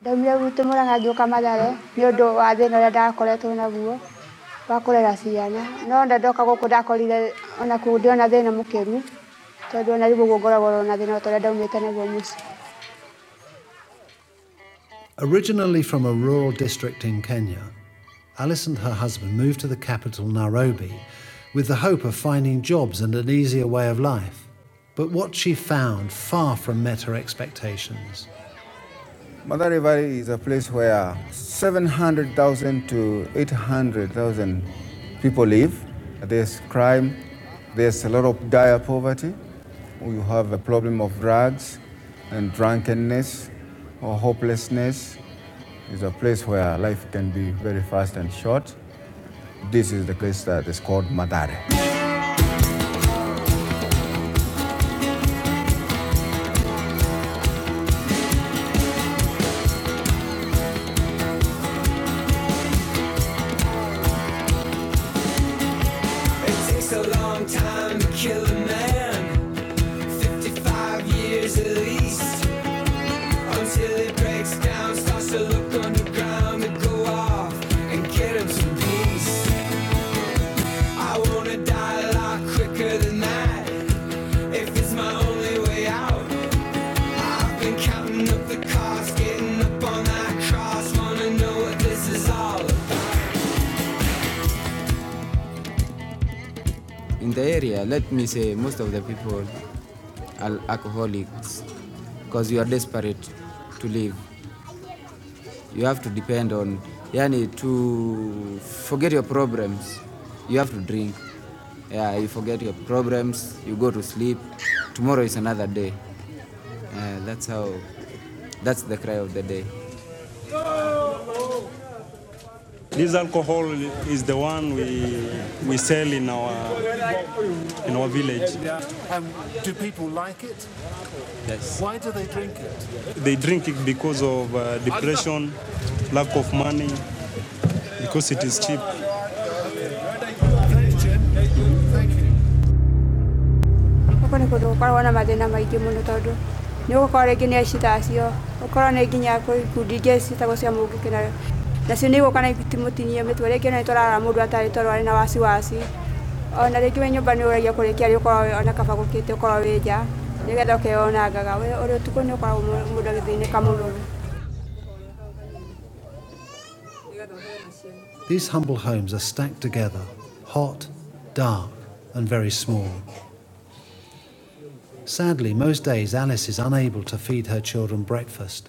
ndaumire gwitũ mũrang'a ngĩũka mathare nĩ ũndũ wa thĩna ũrĩa ndakoretwo naguo wa kũrera ciana no ndoka gũkũ ndakorire ona thĩna mũkĩru tondũ ona ngoragwo na thĩna ta ũrĩa ndaumĩte naguo Originally from a rural district in Kenya, Alice and her husband moved to the capital, Nairobi, with the hope of finding jobs and an easier way of life. But what she found far from met her expectations. Madare Valley is a place where 700,000 to 800,000 people live. There's crime, there's a lot of dire poverty. You have a problem of drugs and drunkenness or hopelessness. It's a place where life can be very fast and short. This is the place that is called Madare. In let me say most of the people are alcoholics because you are desperate to live. You have to depend on, yani, to forget your problems. You have to drink. Yeah, you forget your problems, you go to sleep. Tomorrow is another day. Uh, that's how, that's the cry of the day. This alcohol is the one we we sell in our in our village. Um, do people like it? Yes. Why do they drink it? They drink it because of uh, depression, lack of money, because it is cheap. Thanks, Jim. Thank you. gũkũ nĩ kũndũ gũkoragwo na mathĩna maingĩ mũno tondũ nĩ ũgũkora rĩngĩ nĩ aici tacio ũkorwo nĩ nginya kwĩ ikundi ingĩ ciĩtagwo cia mũngĩkĩ na nacio nä ka mä rä ngä nä twarara må ndå atarä na ona rä ngä nyå mba nä å ragia kå rä kia rä å korwo ona kaba gå kä te å korwo wä nja nä getha å keonangaga å rä å tukå nä å koragwo må ndå agä thä inä ka må rå These humble homes are stacked together, hot, dark, and very small. Sadly, most days Alice is unable to feed her children breakfast.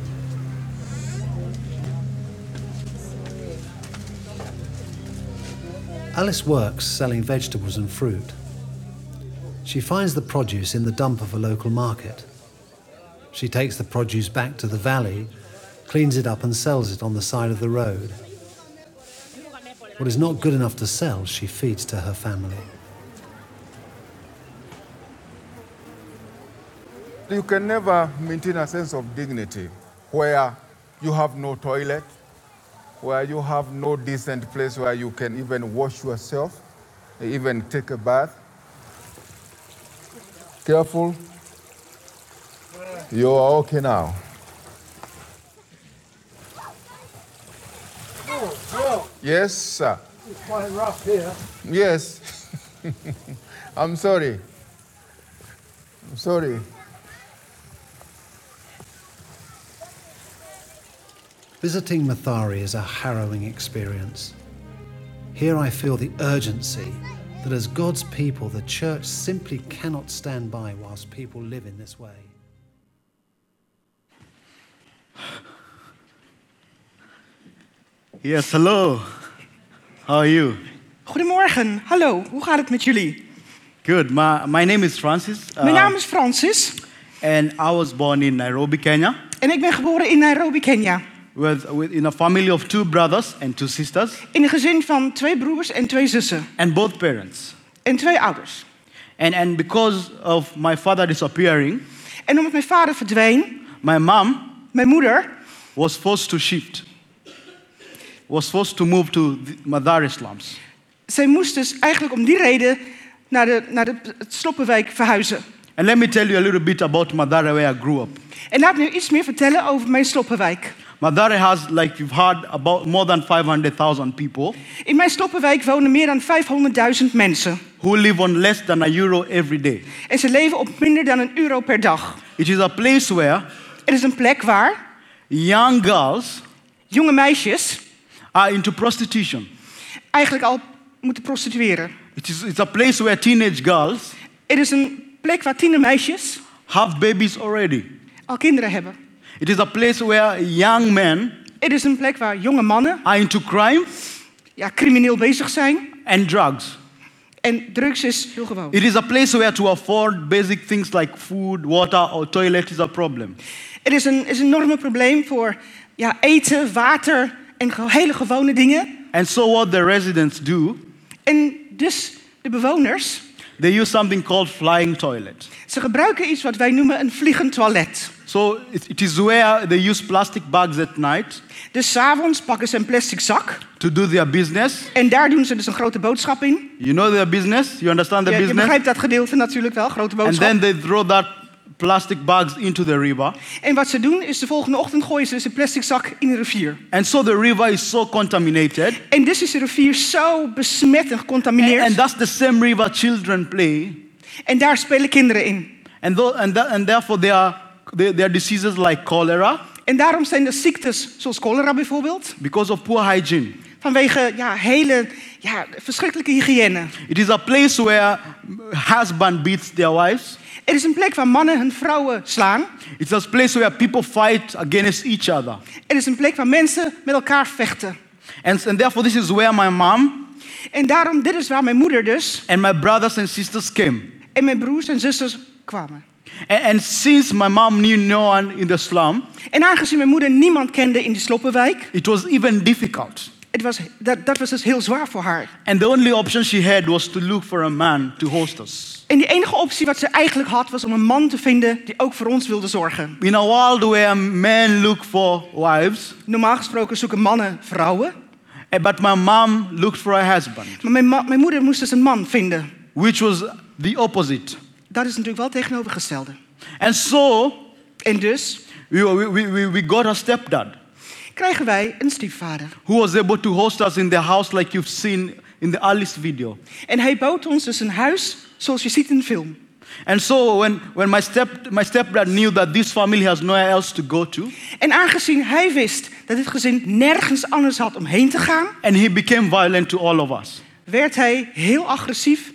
Alice works selling vegetables and fruit. She finds the produce in the dump of a local market. She takes the produce back to the valley, cleans it up, and sells it on the side of the road. What is not good enough to sell, she feeds to her family. You can never maintain a sense of dignity where you have no toilet, where you have no decent place where you can even wash yourself, even take a bath. Careful. You are okay now. Yes, sir. It's quite rough here. Yes. I'm sorry. I'm sorry. Visiting Mathari is a harrowing experience. Here I feel the urgency that as God's people, the church simply cannot stand by whilst people live in this way. Yes, hello. How are you? Goedemorgen, hallo, hoe gaat het met jullie? Good. My, my name is Francis. Mijn uh, naam is Francis And I was born in Nairobi, Kenya. en ik ben geboren in Nairobi, Kenia. With, with, in a family of two brothers and two sisters, In een gezin van twee broers en twee zussen. and both parents. En twee ouders. And, and because of my father disappearing, En omdat mijn vader verdween, my mom mijn moeder was forced to shift, was forced to move to the Madare slums. Zij moest dus eigenlijk om die reden naar de, naar de Sloppenwijk verhuizen. And let me tell you a little bit about Madare where I grew up. En laat me iets meer vertellen over mijn Sloppenwijk. Madare has, like you've heard, about more than 500,000 people In mijn Sloppenwijk wonen meer dan 500.000 mensen. who live on less than a euro every day. En ze leven op minder dan een euro per dag. It is a place where Het is een plek waar young girls jonge meisjes are into prostitution. eigenlijk al moeten prostitueren. It is, it's a place where teenage girls Het is een plek waar tienermeisjes have babies already. al kinderen hebben. It is a place where young men Het is een plek waar jonge mannen are into crime ja, crimineel bezig zijn. and drugs. En drugs is heel gewoon. It is a place where to afford basic things like food, water, or toilet is a problem. Het is een, is een enorme probleem voor ja, eten, water en ge- hele gewone dingen. And so, what the residents do, En dus de bewoners, they use something called flying toilet. ze gebruiken iets wat wij noemen een vliegend toilet. So, it, it is where they use plastic bags at night Dus s'avonds pakken ze een plastic zak to do their business. en daar doen ze dus een grote boodschap in. You know their business? You understand the Je, je business? begrijpt dat gedeelte natuurlijk wel, grote And boodschap. then they throw that plastic bags into the river. En wat ze doen is de volgende ochtend gooien ze dus een plastic zak in de rivier. And so the river is so contaminated. En dus is de rivier zo besmet en gecontamineerd. And that's the same river children play. En daar spelen kinderen in. And, tho- and, and therefore, there are, there, there are diseases like cholera En daarom zijn er ziektes zoals cholera bijvoorbeeld. because of poor hygiene. Vanwege ja, hele ja, verschrikkelijke hygiëne. It is a place where husband beats their wives. Het is een plek waar mannen hun vrouwen slaan. It's a place where people fight against each other. Het is een plek waar mensen met elkaar vechten. And, and therefore, this is where my mom En daarom, dit is waar mijn moeder dus and my brothers and sisters came. en mijn broers en zusters kwamen. And, and since my mom knew no one in the slum, En aangezien mijn moeder niemand kende in die Sloppenwijk, it was even difficult. het was, dat, dat was dus heel zwaar voor haar. And the only option she had was to look for a man to host us. En die enige optie wat ze eigenlijk had, was om een man te vinden die ook voor ons wilde zorgen. In a world where men look for wives, Normaal gesproken zoeken mannen vrouwen. eh, but my mom looked for a husband, Maar mijn, ma- mijn moeder moest dus een man vinden. which was the opposite. Dat is natuurlijk wel het tegenovergestelde. And so En dus we, we, we, we got a stepdad krijgen wij een stiefvader. who was able to host us in the house like you've seen in the Alice video. En hij bood ons dus een huis zoals je ziet in de film. And so when, when my, step, my stepdad knew that this family has nowhere else to go to, En aangezien hij wist dat dit gezin nergens anders had om heen te gaan, and he became violent to all of us. werd hij heel agressief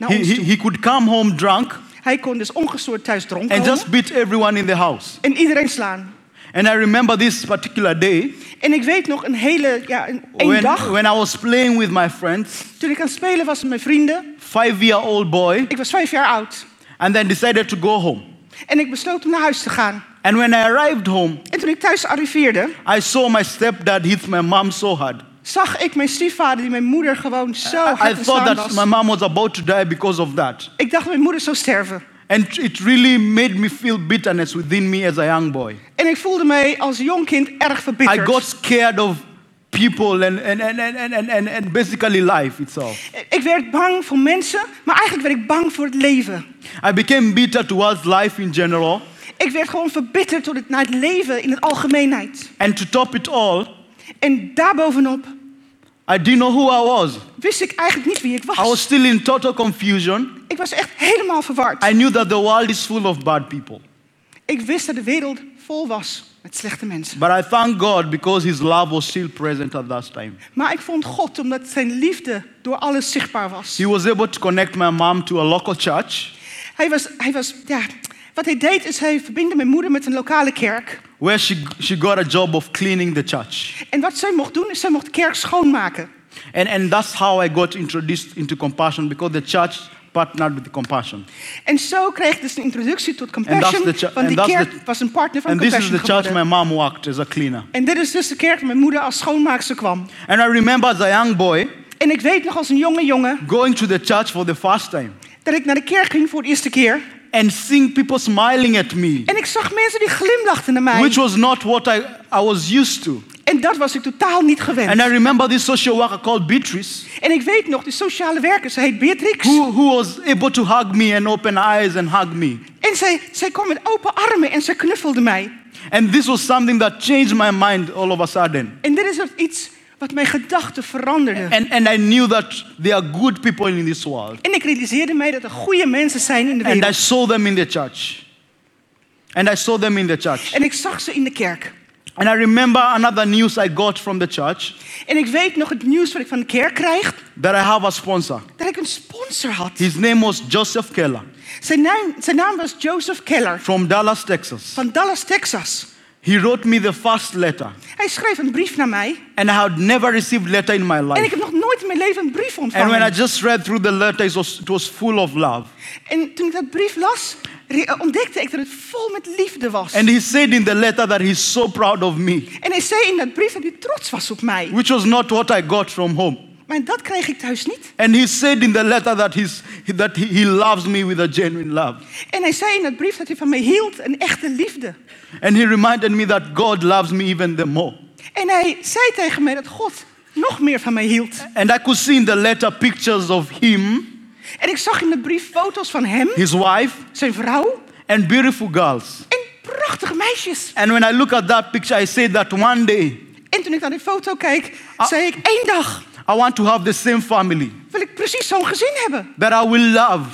naar He, ons he, toe. he could come home drunk Hij kon dus ongestoord thuis dronken and just beat everyone in the house. en iedereen slaan. And I remember this particular day En ik weet nog een hele, ja, een, één when, dag, when I was playing with my friends, toen ik aan het spelen was met mijn vrienden. five year old boy, Ik was vijf jaar oud. and then decided to go home. En ik besloot om naar huis te gaan. And when I arrived home, En toen ik thuis arriveerde, I saw my stepdad hit my mom so hard. Zag ik mijn stiefvader die mijn moeder gewoon zo I, I hard aan thought that my mom was about to die because of that. Ik dacht mijn moeder zou sterven. And it really made me feel bitterness within me as a young boy. En ik voelde mij als jong kind erg I verbitterd. got scared of people and, and, and, and, and, and, and basically life itself. Ik werd bang voor mensen, maar eigenlijk werd ik bang voor het leven. I became bitter towards life in general. Ik werd gewoon verbitterd door het, naar het leven in het algemeenheid. And to top it all, En daarbovenop I didn't know who I was. wist ik eigenlijk niet wie ik I was was. still in total confusion. Ik was echt helemaal verward. I knew that the world is full of bad people. Ik wist dat de wereld vol was met slechte mensen. But I thank God because His love was still present at that time. Maar ik vond God omdat zijn liefde door alles zichtbaar was. He was able to connect my mom to a local church Hij was, hij was, ja, wat hij deed is hij verbindde mijn moeder met een lokale kerk. where she, she got a job of cleaning the church. En wat zij mocht doen is zij mocht de kerk schoonmaken. And, and that's how I got introduced into compassion because the church partnered with compassion. En zo kreeg ik dus een introductie tot Compassion. the chu- Want die and kerk the- was een partner van And this is Compassion the church my geworden. mom worked as a cleaner. En dit is dus de kerk waar mijn moeder als schoonmaakster kwam. And I remember as a young boy En ik weet nog als een jonge jongen going to the church for the first time dat ik naar de kerk ging voor de eerste keer. And seeing people smiling at me, En ik zag mensen die glimlachten naar mij. which was not what I, I was used to. En dat was ik totaal niet gewend. And I remember this social worker called Beatrice, En ik weet nog, die sociale werker, ze heet Beatrix. who, who was able to hug me and open eyes and hug me. En zij, zij kwam met open armen en ze knuffelde mij. And this was something that changed my mind all of a sudden. En dit is iets wat mijn gedachten veranderde. And, and I knew that there are good people in this world. En ik realiseerde mij dat er goede mensen zijn in de And I wereld. saw them in the church. And I saw them in the church. En ik zag ze in de kerk. And I remember another news I got from the church En ik weet nog het nieuws wat ik van de kerk krijg. that I have a sponsor. Dat ik een sponsor had. His name was Joseph Keller Zijn naam, zijn naam was Joseph Keller. from Dallas, Texas. Van Dallas, Texas. He wrote me the first letter. Hij schreef een brief naar mij. And I had never received letter in my life. En ik heb nog nooit in mijn leven een brief And when I ontvangen. just read through the letter, it was, it was full of love. En toen ik dat brief las, eh, ontdekte ik dat het vol met liefde was. And he said in the letter that he's so proud of me, En hij zei in dat brief dat hij trots was op mij. which was not what I got from home. Maar dat kreeg ik thuis niet. And he said in the letter that, he's, that he, loves me with a genuine love. En hij zei in dat brief dat hij van mij hield, een echte liefde. And he reminded me that God loves me even the more. En hij zei tegen mij dat God nog meer van mij hield. And I could see in the letter pictures of him, En ik zag in de brief foto's van hem, his wife, zijn vrouw and beautiful girls. en prachtige meisjes. And when I look at that picture, I say that one day En toen ik naar die foto keek, zei ik één dag I want to have the same family wil ik precies zo'n gezin hebben. that I will love,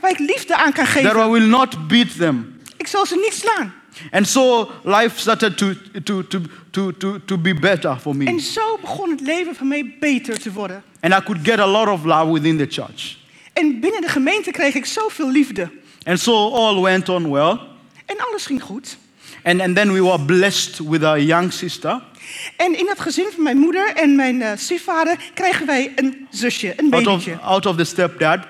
Waar ik liefde aan kan that geven. I will not beat them. Ik zal ze niet slaan. And so life started to, to, to, to, to, to be better for En me. zo begon het leven van mij beter te worden. And I could get a lot of love within the church. En binnen de gemeente kreeg ik zoveel liefde. And so all went on well. En alles ging goed. And, and then we were blessed with a young sister En in dat gezin van mijn moeder en mijn eh, stiefvader kregen wij een zusje, een out of, babytje. out of the stepdad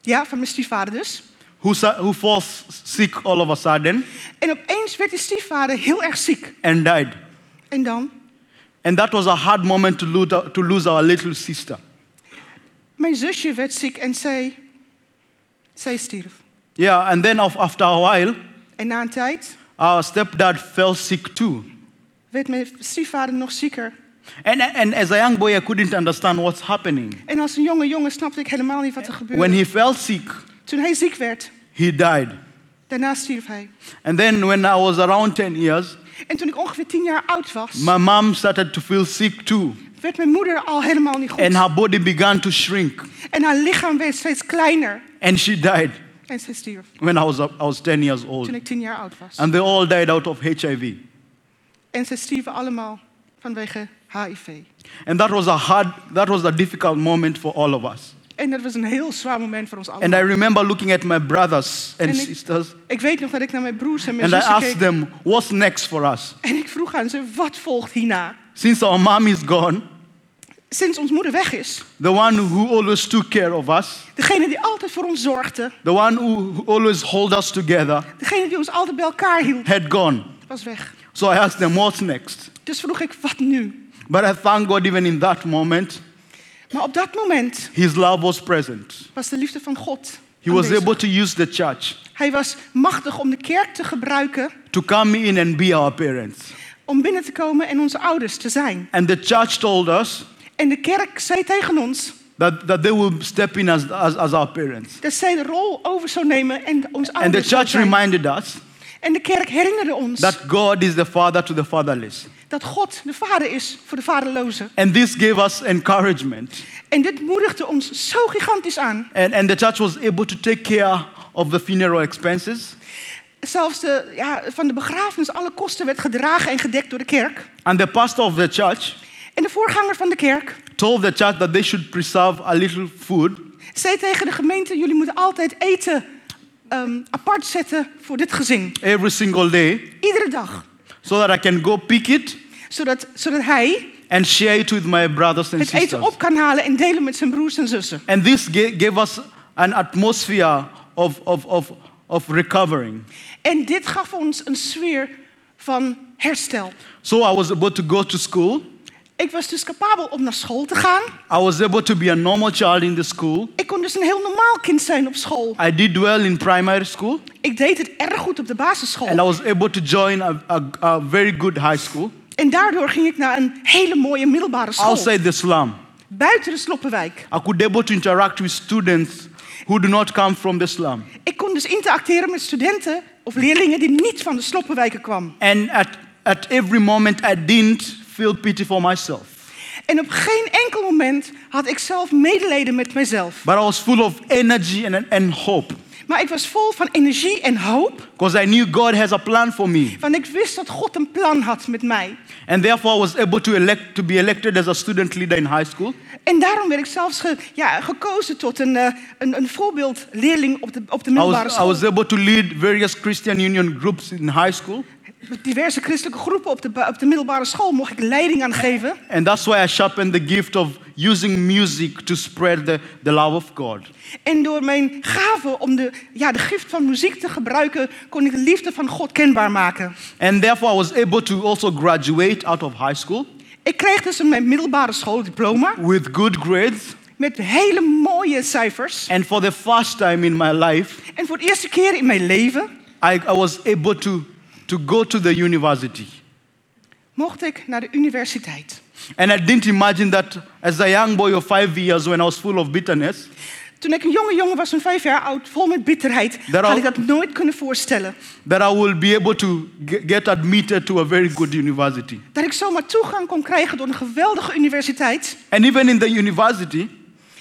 Ja, van mijn stiefvader dus. who, who falls sick all of a sudden En opeens werd die stiefvader heel erg ziek. and died. En dan? And that was a hard moment to lose, to lose our little sister. Mijn zusje werd ziek en zij, zij stierf. Yeah, and then af- after a while, En na een tijd our stepdad fell sick too. werd mijn stiefvader nog zieker. And, and as a young boy, I couldn't understand what's happening. En als een jonge jongen snapte ik helemaal niet wat er gebeurde. When he fell sick, Toen hij ziek werd, he died. daarna stierf hij. And then when I was around 10 years, En toen ik ongeveer tien jaar oud was, my mom started to feel sick too. werd mijn moeder al helemaal niet goed. And her body began to shrink. En haar lichaam werd steeds kleiner. And she died En zij stierf when I was, I was 10 years old. toen ik tien jaar oud was. And they all died out of HIV. En ze stierven allemaal vanwege HIV. And that was a hard, that was a difficult moment for all of us. En dat was een heel zwaar moment voor ons allemaal. And. I remember looking at my brothers and En ik- sisters, Ik weet nog dat ik naar mijn broers en mijn and I asked keek. them, what's next for us? En ik vroeg aan ze, wat volgt hierna? Since our mom is gone, Sinds ons moeder weg is, the one who always took care of us, degene die altijd voor ons zorgde, the one who always hold us together, degene die ons altijd bij elkaar hield, had gone. was weg. So I asked them, what's next? Dus vroeg ik, wat nu? But I thank God, even in that moment, Maar op dat moment His love was present. was de liefde van God. He was aanwezig. able to use the church Hij was machtig om de kerk te gebruiken to come in and be our parents. om binnen te komen en onze ouders te zijn. And the church told us En de kerk zei tegen ons that, that they will step in as, as, as our parents. dat zij de rol over zou nemen en ons And the ouders church zijn. reminded us En de kerk herinnerde ons that God is the father to the fatherless. dat God de vader is voor de vaderlozen. And this gave us encouragement. En dit moedigde ons zo gigantisch aan. And, and the church was able to take care of the funeral expenses. Zelfs de, ja, van de begrafenis, alle kosten werd gedragen en gedekt door de kerk. And the pastor of the church En de voorganger van de kerk told the church that they should preserve a little food zei tegen de gemeente: jullie moeten altijd eten ehm, apart zetten voor dit gezin. every single day Iedere dag. so that I can go pick it Zodat, zodat hij and share it with my brothers and het eten sisters. op kan halen en delen met zijn broers en zussen. And this ga- gave us an atmosphere of, of, of, of recovering. En dit gaf ons een sfeer van herstel. So I was able to go to school. Ik was dus capabel om naar school te gaan. I was able to be a normal child in the school. Ik kon dus een heel normaal kind zijn op school. I did well in primary school. Ik deed het erg goed op de And I basisschool. was able to join a, a, a very good high school En daardoor ging ik naar een hele mooie middelbare school. outside the slum. Buiten de Sloppenwijk. I could able to interact with students who do not come from the slum. Ik kon dus interacteren met studenten of leerlingen die niet van de Sloppenwijken kwamen. And at, at every moment, I didn't feel pity for myself. En op geen enkel moment had ik zelf medelijden met mezelf. But I was full of energy and, and hope Maar ik was vol van energie en hoop. because I knew God has a plan for me. Want ik wist dat God een plan had met mij. And therefore, I was able to, elect, to be elected as a student leader in high school. En daarom werd ik zelfs ge- ja, gekozen tot een, eh, een, een voorbeeldleerling op de, op de I middelbare was, I school. was able to lead various Christian Union groups in high school. Diverse christelijke groepen op de, op de middelbare school mocht ik leiding aan geven. And that's why I sharpened the gift of using music to spread the, the love of God. En door mijn gave om de, ja, de gift van muziek te gebruiken, kon ik de liefde van God kenbaar maken. And therefore, I was able to also graduate out of high school Ik kreeg dus een middelbare schooldiploma with good grades. met hele mooie cijfers. And for the first time in my life, En voor de eerste keer in mijn leven I, I was able to, to go to the university. mocht ik naar de universiteit. And I didn't imagine that as a young boy of five years, when I was full of bitterness, Toen ik een jonge jongen was van vijf jaar oud, vol met bitterheid, Daarom- had ik dat nooit kunnen voorstellen. that I will be able to get admitted to a very good university. Dat ik zomaar toegang kon krijgen door een geweldige universiteit. And even in the university,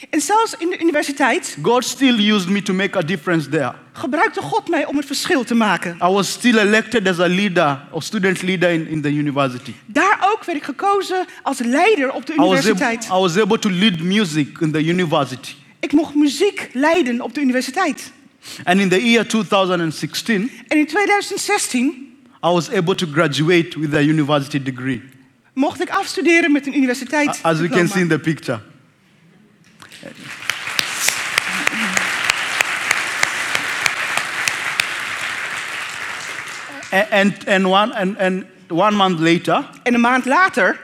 En zelfs in de universiteit God still used me to make a difference there. gebruikte God mij om het verschil te maken. I was still elected as a leader or student leader in, in the university. Daar ook werd ik gekozen als leider op de I was, able, universiteit. I was able to lead music in the university. Ik mocht muziek leiden op de universiteit. And in the year 2016, En in 2016 I was able to graduate with a university degree, mocht ik afstuderen met een universiteit. as we can see in the picture. And, and, one, and, and one month later, En een maand later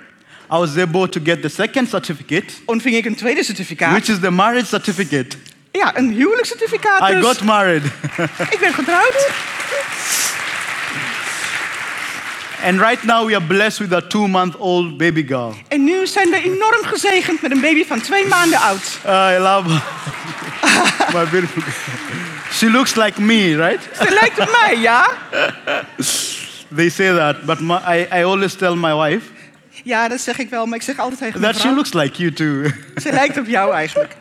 I was able to get the second certificate, ontving ik een tweede certificaat. which is the marriage certificate. Ja, een huwelijkscertificaat I dus. got married. Ik ben getrouwd. and right now we are blessed with a two month old baby girl. En nu zijn we enorm gezegend met een baby van twee maanden oud. I love my beautiful girl. She looks like me, right? Ze lijkt op mij, ja? They say that, but my, I, I always tell my wife Ja, dat zeg ik wel, maar ik zeg altijd tegen mijn that she vrouw... looks like you too. Ze lijkt op jou eigenlijk.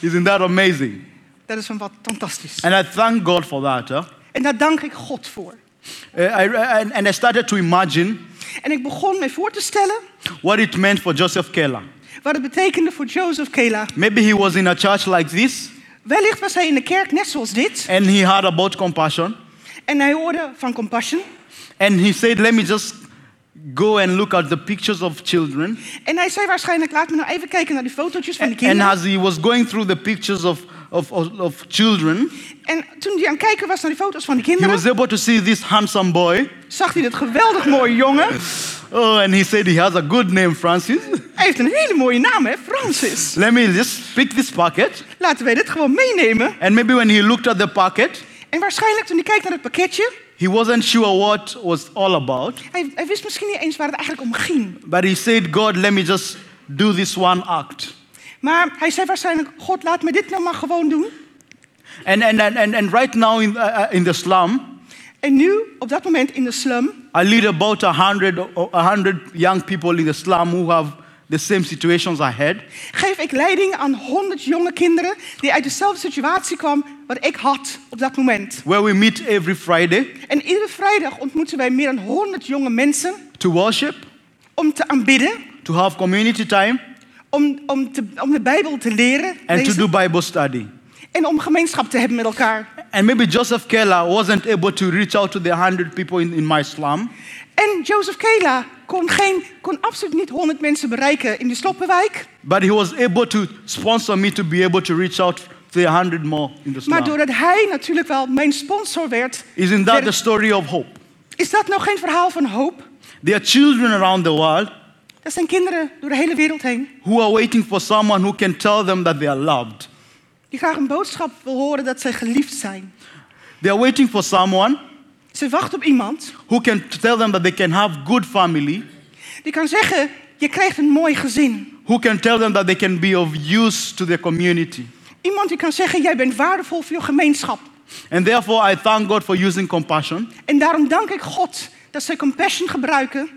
Isn't that amazing? Dat is van wat fantastisch. And I thank God for that. Huh? En daar dank ik God voor. Uh, I, and, and I started to imagine En ik begon mij voor te stellen what it meant for Joseph Keller. wat het betekende voor Joseph Kela. Maybe he was in a church like this Wellicht was hij in de kerk net zoals dit. and he heard about compassion En hij hoorde van Compassion. and he said, Let me just go and look at the pictures of children. En hij zei waarschijnlijk, laat me nou even kijken naar die fotootjes van And kinderen. as he was going through the pictures of, of, of, of children, En toen hij aan het kijken was naar die foto's van die he kinderen, was able to see this handsome boy. zag hij dat geweldig mooie jongen. Oh, and he said he has a good name, Francis. Hij heeft een hele mooie naam, hè? Francis. Let me just pick this pocket. Laten wij dit gewoon meenemen. And maybe when he looked at the pocket, En waarschijnlijk toen hij kijkt naar het pakketje, he wasn't sure what was all about. hij, hij wist misschien niet eens waar het eigenlijk om ging. But he said, God, let me just do this one act. Maar hij zei waarschijnlijk, God, laat me dit nou maar gewoon doen. And, and, and, and, right now in, uh, uh, in the slum, En nu, op dat moment in de slum, I lead about a hundred, a hundred young people in the slum who have the same situations I had. geef ik leiding aan 100 jonge kinderen die uit dezelfde situatie kwamen wat ik had op dat moment. Where we meet every Friday En iedere vrijdag ontmoeten wij meer dan 100 jonge mensen to worship, om te aanbidden, to have community time, om, om, te, om de Bijbel te leren and to do Bible study. en om gemeenschap te hebben met elkaar. And maybe Joseph Keller wasn't able to reach out to the hundred people in, in my slum, En Joseph Kela kon, geen, kon absoluut niet 100 mensen bereiken in de Sloppenwijk. but he was able to sponsor me to be able to reach out say a hundred more in the Maar slum. doordat hij natuurlijk wel mijn sponsor werd, Isn't that werd- the story of hope? is dat nou geen verhaal van hoop? There are children around the world Dat zijn kinderen door de hele wereld heen who are waiting for someone who can tell them that they are loved. die graag een boodschap wil horen dat zij geliefd zijn. They are waiting for someone Ze wachten op iemand who can tell them that they can have good family, die kan zeggen, je krijgt een mooi gezin. who can tell them that they can be of use to their community. Iemand die kan zeggen, jij bent waardevol voor je gemeenschap. And therefore, I thank God for using compassion En daarom dank ik God dat zij compassion gebruiken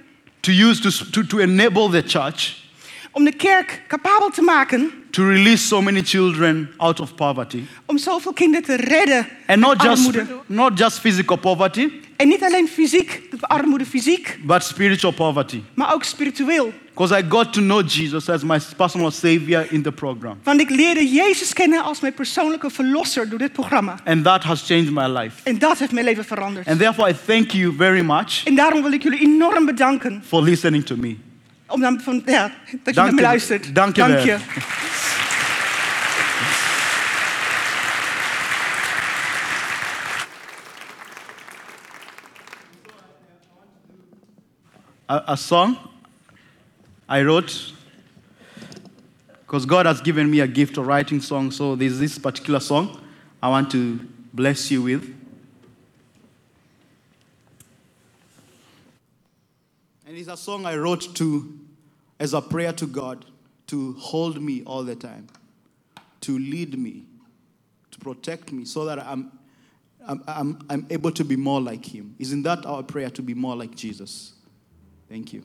to use to, to, to enable the church om de kerk capabel te maken to release so many children out of poverty. om zoveel kinderen te redden And not just, not just physical poverty, En niet alleen fysiek, de armoede fysiek, but spiritual poverty. maar ook spiritueel. Because I got to know Jesus as my personal savior in the program. Want ik leerde Jezus kennen als mijn persoonlijke verlosser door dit programma. And that has changed my life. En dat heeft mijn leven veranderd. And therefore, I thank you very much En daarom wil ik jullie enorm bedanken for listening to me. Om dan van, ja, dat je naar me luistert. dank je Dank je. A, a song I wrote because God has given me a gift of writing songs. So there's this particular song I want to bless you with. And it's a song I wrote to as a prayer to God to hold me all the time, to lead me, to protect me so that I'm, I'm, I'm, I'm able to be more like Him. Isn't that our prayer to be more like Jesus? Thank you.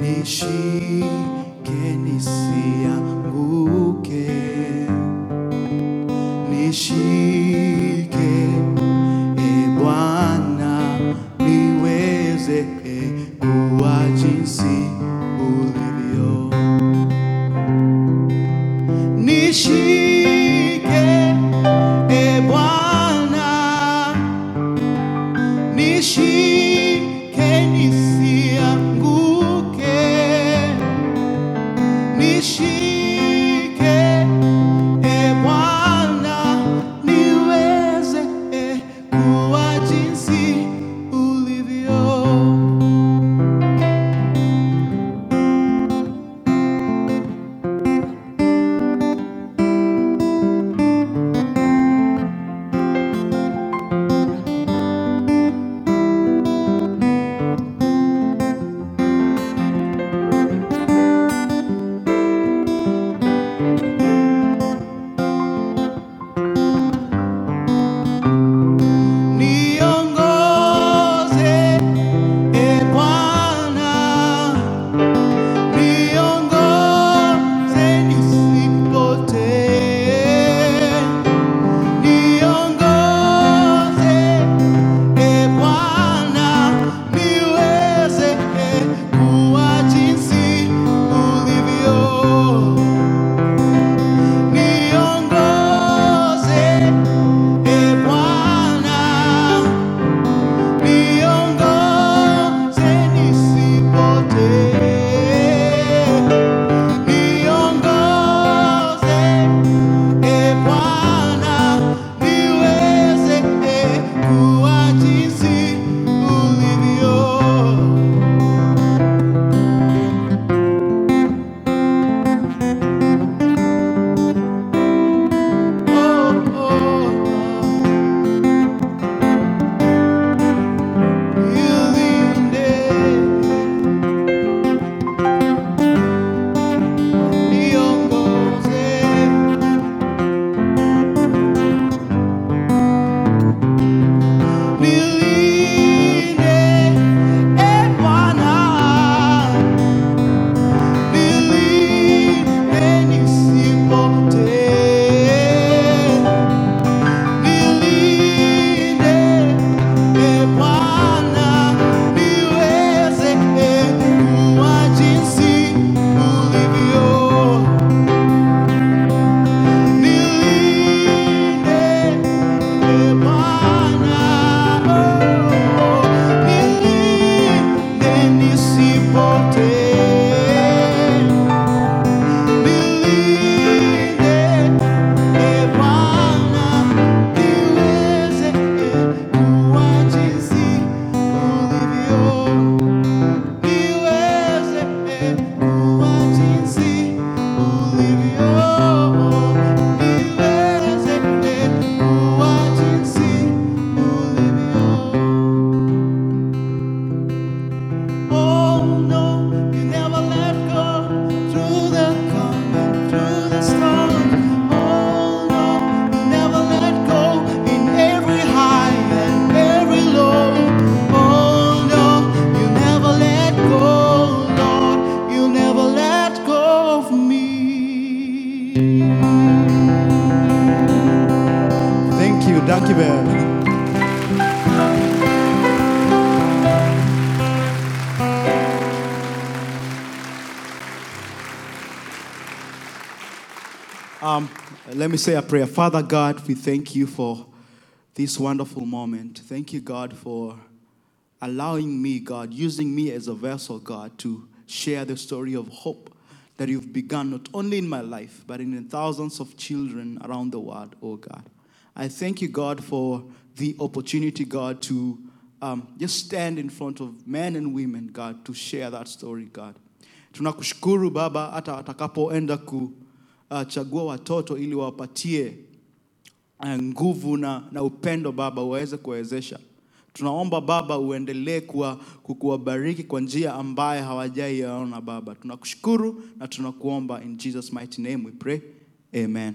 Mexi o muke Mexi me say a prayer. Father God, we thank you for this wonderful moment. Thank you, God, for allowing me, God, using me as a vessel, God, to share the story of hope that you've begun not only in my life, but in thousands of children around the world, oh God. I thank you, God, for the opportunity, God, to um, just stand in front of men and women, God, to share that story, God. Tunakushukuru Baba, hata atakapoenda kuchagua watoto ili wapatie eh, nguvu na, na upendo Baba waweze kuwawezesha. Tunaomba Baba uendelee kuwabariki kwa njia ambaye hawajaiona Baba. Tunakushukuru na tunakuomba in Jesus mighty name we pray. Amen.